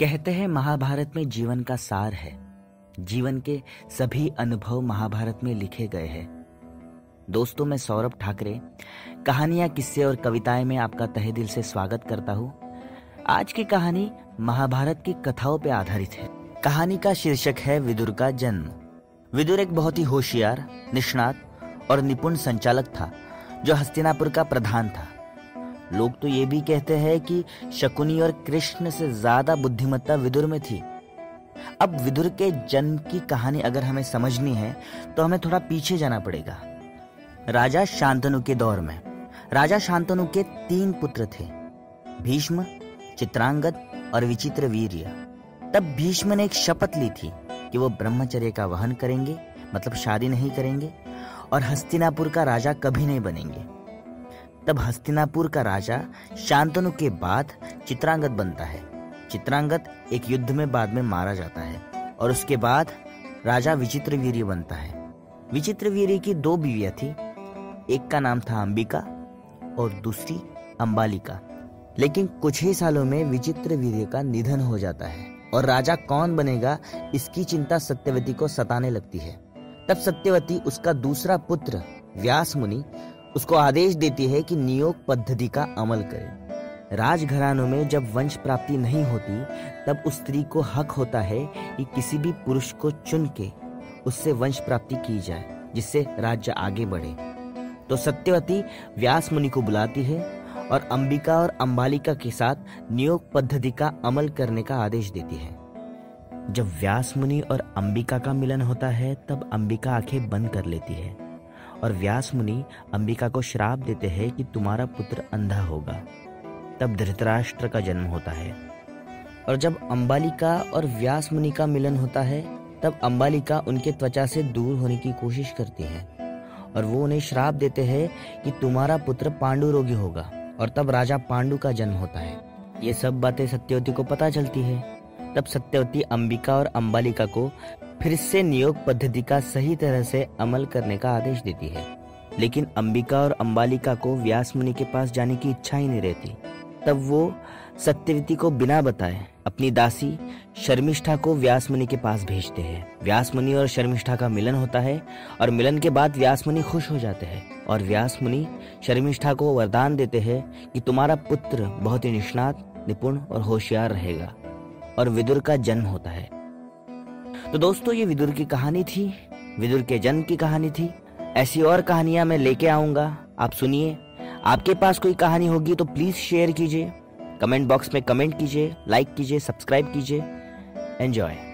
कहते हैं महाभारत में जीवन का सार है। जीवन के सभी अनुभव महाभारत में लिखे गए हैं। दोस्तों, मैं सौरभ ठाकरे, कहानियाँ, किस्से और कविताएँ में आपका तहे दिल से स्वागत करता हूँ। आज की कहानी महाभारत की कथाओं पर आधारित है। कहानी का शीर्षक है विदुर का जन्म। विदुर एक बहुत ही होशियार, निष्णात और निपुण संचालक था, जो हस्तिनापुर का प्रधान था। लोग तो ये भी कहते हैं कि शकुनी और कृष्ण से ज़्यादा बुद्धिमत्ता विदुर में थी। अब विदुर के जन्म की कहानी अगर हमें समझनी है तो हमें थोड़ा पीछे जाना पड़ेगा। राजा शांतनु के दौर में। राजा शांतनु के तीन पुत्र थे, भीष्म, चित्रांगद और विचित्र वीर्य। तब भीष्म ने एक शपथ ली थी कि वो ब्रह्मचर्य का वहन करेंगे मतलब शादी नहीं करेंगे, और हस्तिनापुर का राजा कभी नहीं बनेंगे। तब हस्तिनापुर का राजा शांतनु के बाद चित्रांगत बनता है। चित्रांगत एक युद्ध में बाद में मारा जाता है और उसके बाद राजा विचित्र वीर्य बनता है। विचित्र वीर्य की दो बीवियाँ थी, एक का नाम था अंबिका और दूसरी अंबालिका। लेकिन कुछ ही सालों में विचित्र वीर्य का निधन हो जाता है और राजा कौन बनेगा, इसकी चिंता सत्यवती को सताने लगती है। तब सत्यवती उसका दूसरा पुत्र व्यास मुनि उसको आदेश देती है कि नियोग पद्धति का अमल करे। राजघरानों में जब वंश प्राप्ति नहीं होती, तब उस स्त्री को हक होता है कि किसी भी पुरुष को चुन के उससे वंश प्राप्ति की जाए, जिससे राज्य आगे बढ़े। तो सत्यवती व्यास मुनि को बुलाती है और अंबिका और अंबालिका के साथ नियोग पद्धति का अमल करने का आदेश देती है। जब व्यास मुनि और अंबिका का मिलन होता है, तब अंबिका आँखें बंद कर लेती है। और व्यास मुनि अंबिका को श्राप देते हैं कि तुम्हारा पुत्र अंधा होगा। तब धृतराष्ट्र का जन्म होता है। और जब अंबालिका और व्यास मुनि का मिलन होता है, तब अंबालिका उनके त्वचा से दूर होने की कोशिश करती है। और वो उन्हें श्राप देते हैं कि तुम्हारा पुत्र पांडु रोगी होगा, और तब राजा पांडु का जन्म होता है। ये सब बातें सत्यवती को पता चलती है। तब सत्यवती अंबिका और अंबालिका को फिर से नियोग पद्धति का सही तरह से अमल करने का आदेश देती है। लेकिन अंबिका और अंबालिका को व्यास मुनि के पास जाने की इच्छा ही नहीं रहती। तब वो सत्यवती को बिना बताए अपनी दासी शर्मिष्ठा को व्यास मुनि के पास भेजते हैं। व्यास मुनि और शर्मिष्ठा का मिलन होता है और मिलन के बाद व्यास मुनि खुश हो जाते हैं और व्यास मुनि शर्मिष्ठा को वरदान देते हैं कि तुम्हारा पुत्र बहुत ही निष्णात, निपुण और होशियार रहेगा। और विदुर का जन्म होता है। तो दोस्तों, ये विदुर की कहानी थी, विदुर के जन्म की कहानी थी। ऐसी और कहानियाँ मैं लेके आऊँगा, आप सुनिए। आपके पास कोई कहानी होगी तो प्लीज़ शेयर कीजिए। कमेंट बॉक्स में कमेंट कीजिए, लाइक कीजिए, सब्सक्राइब कीजिए। एंजॉय।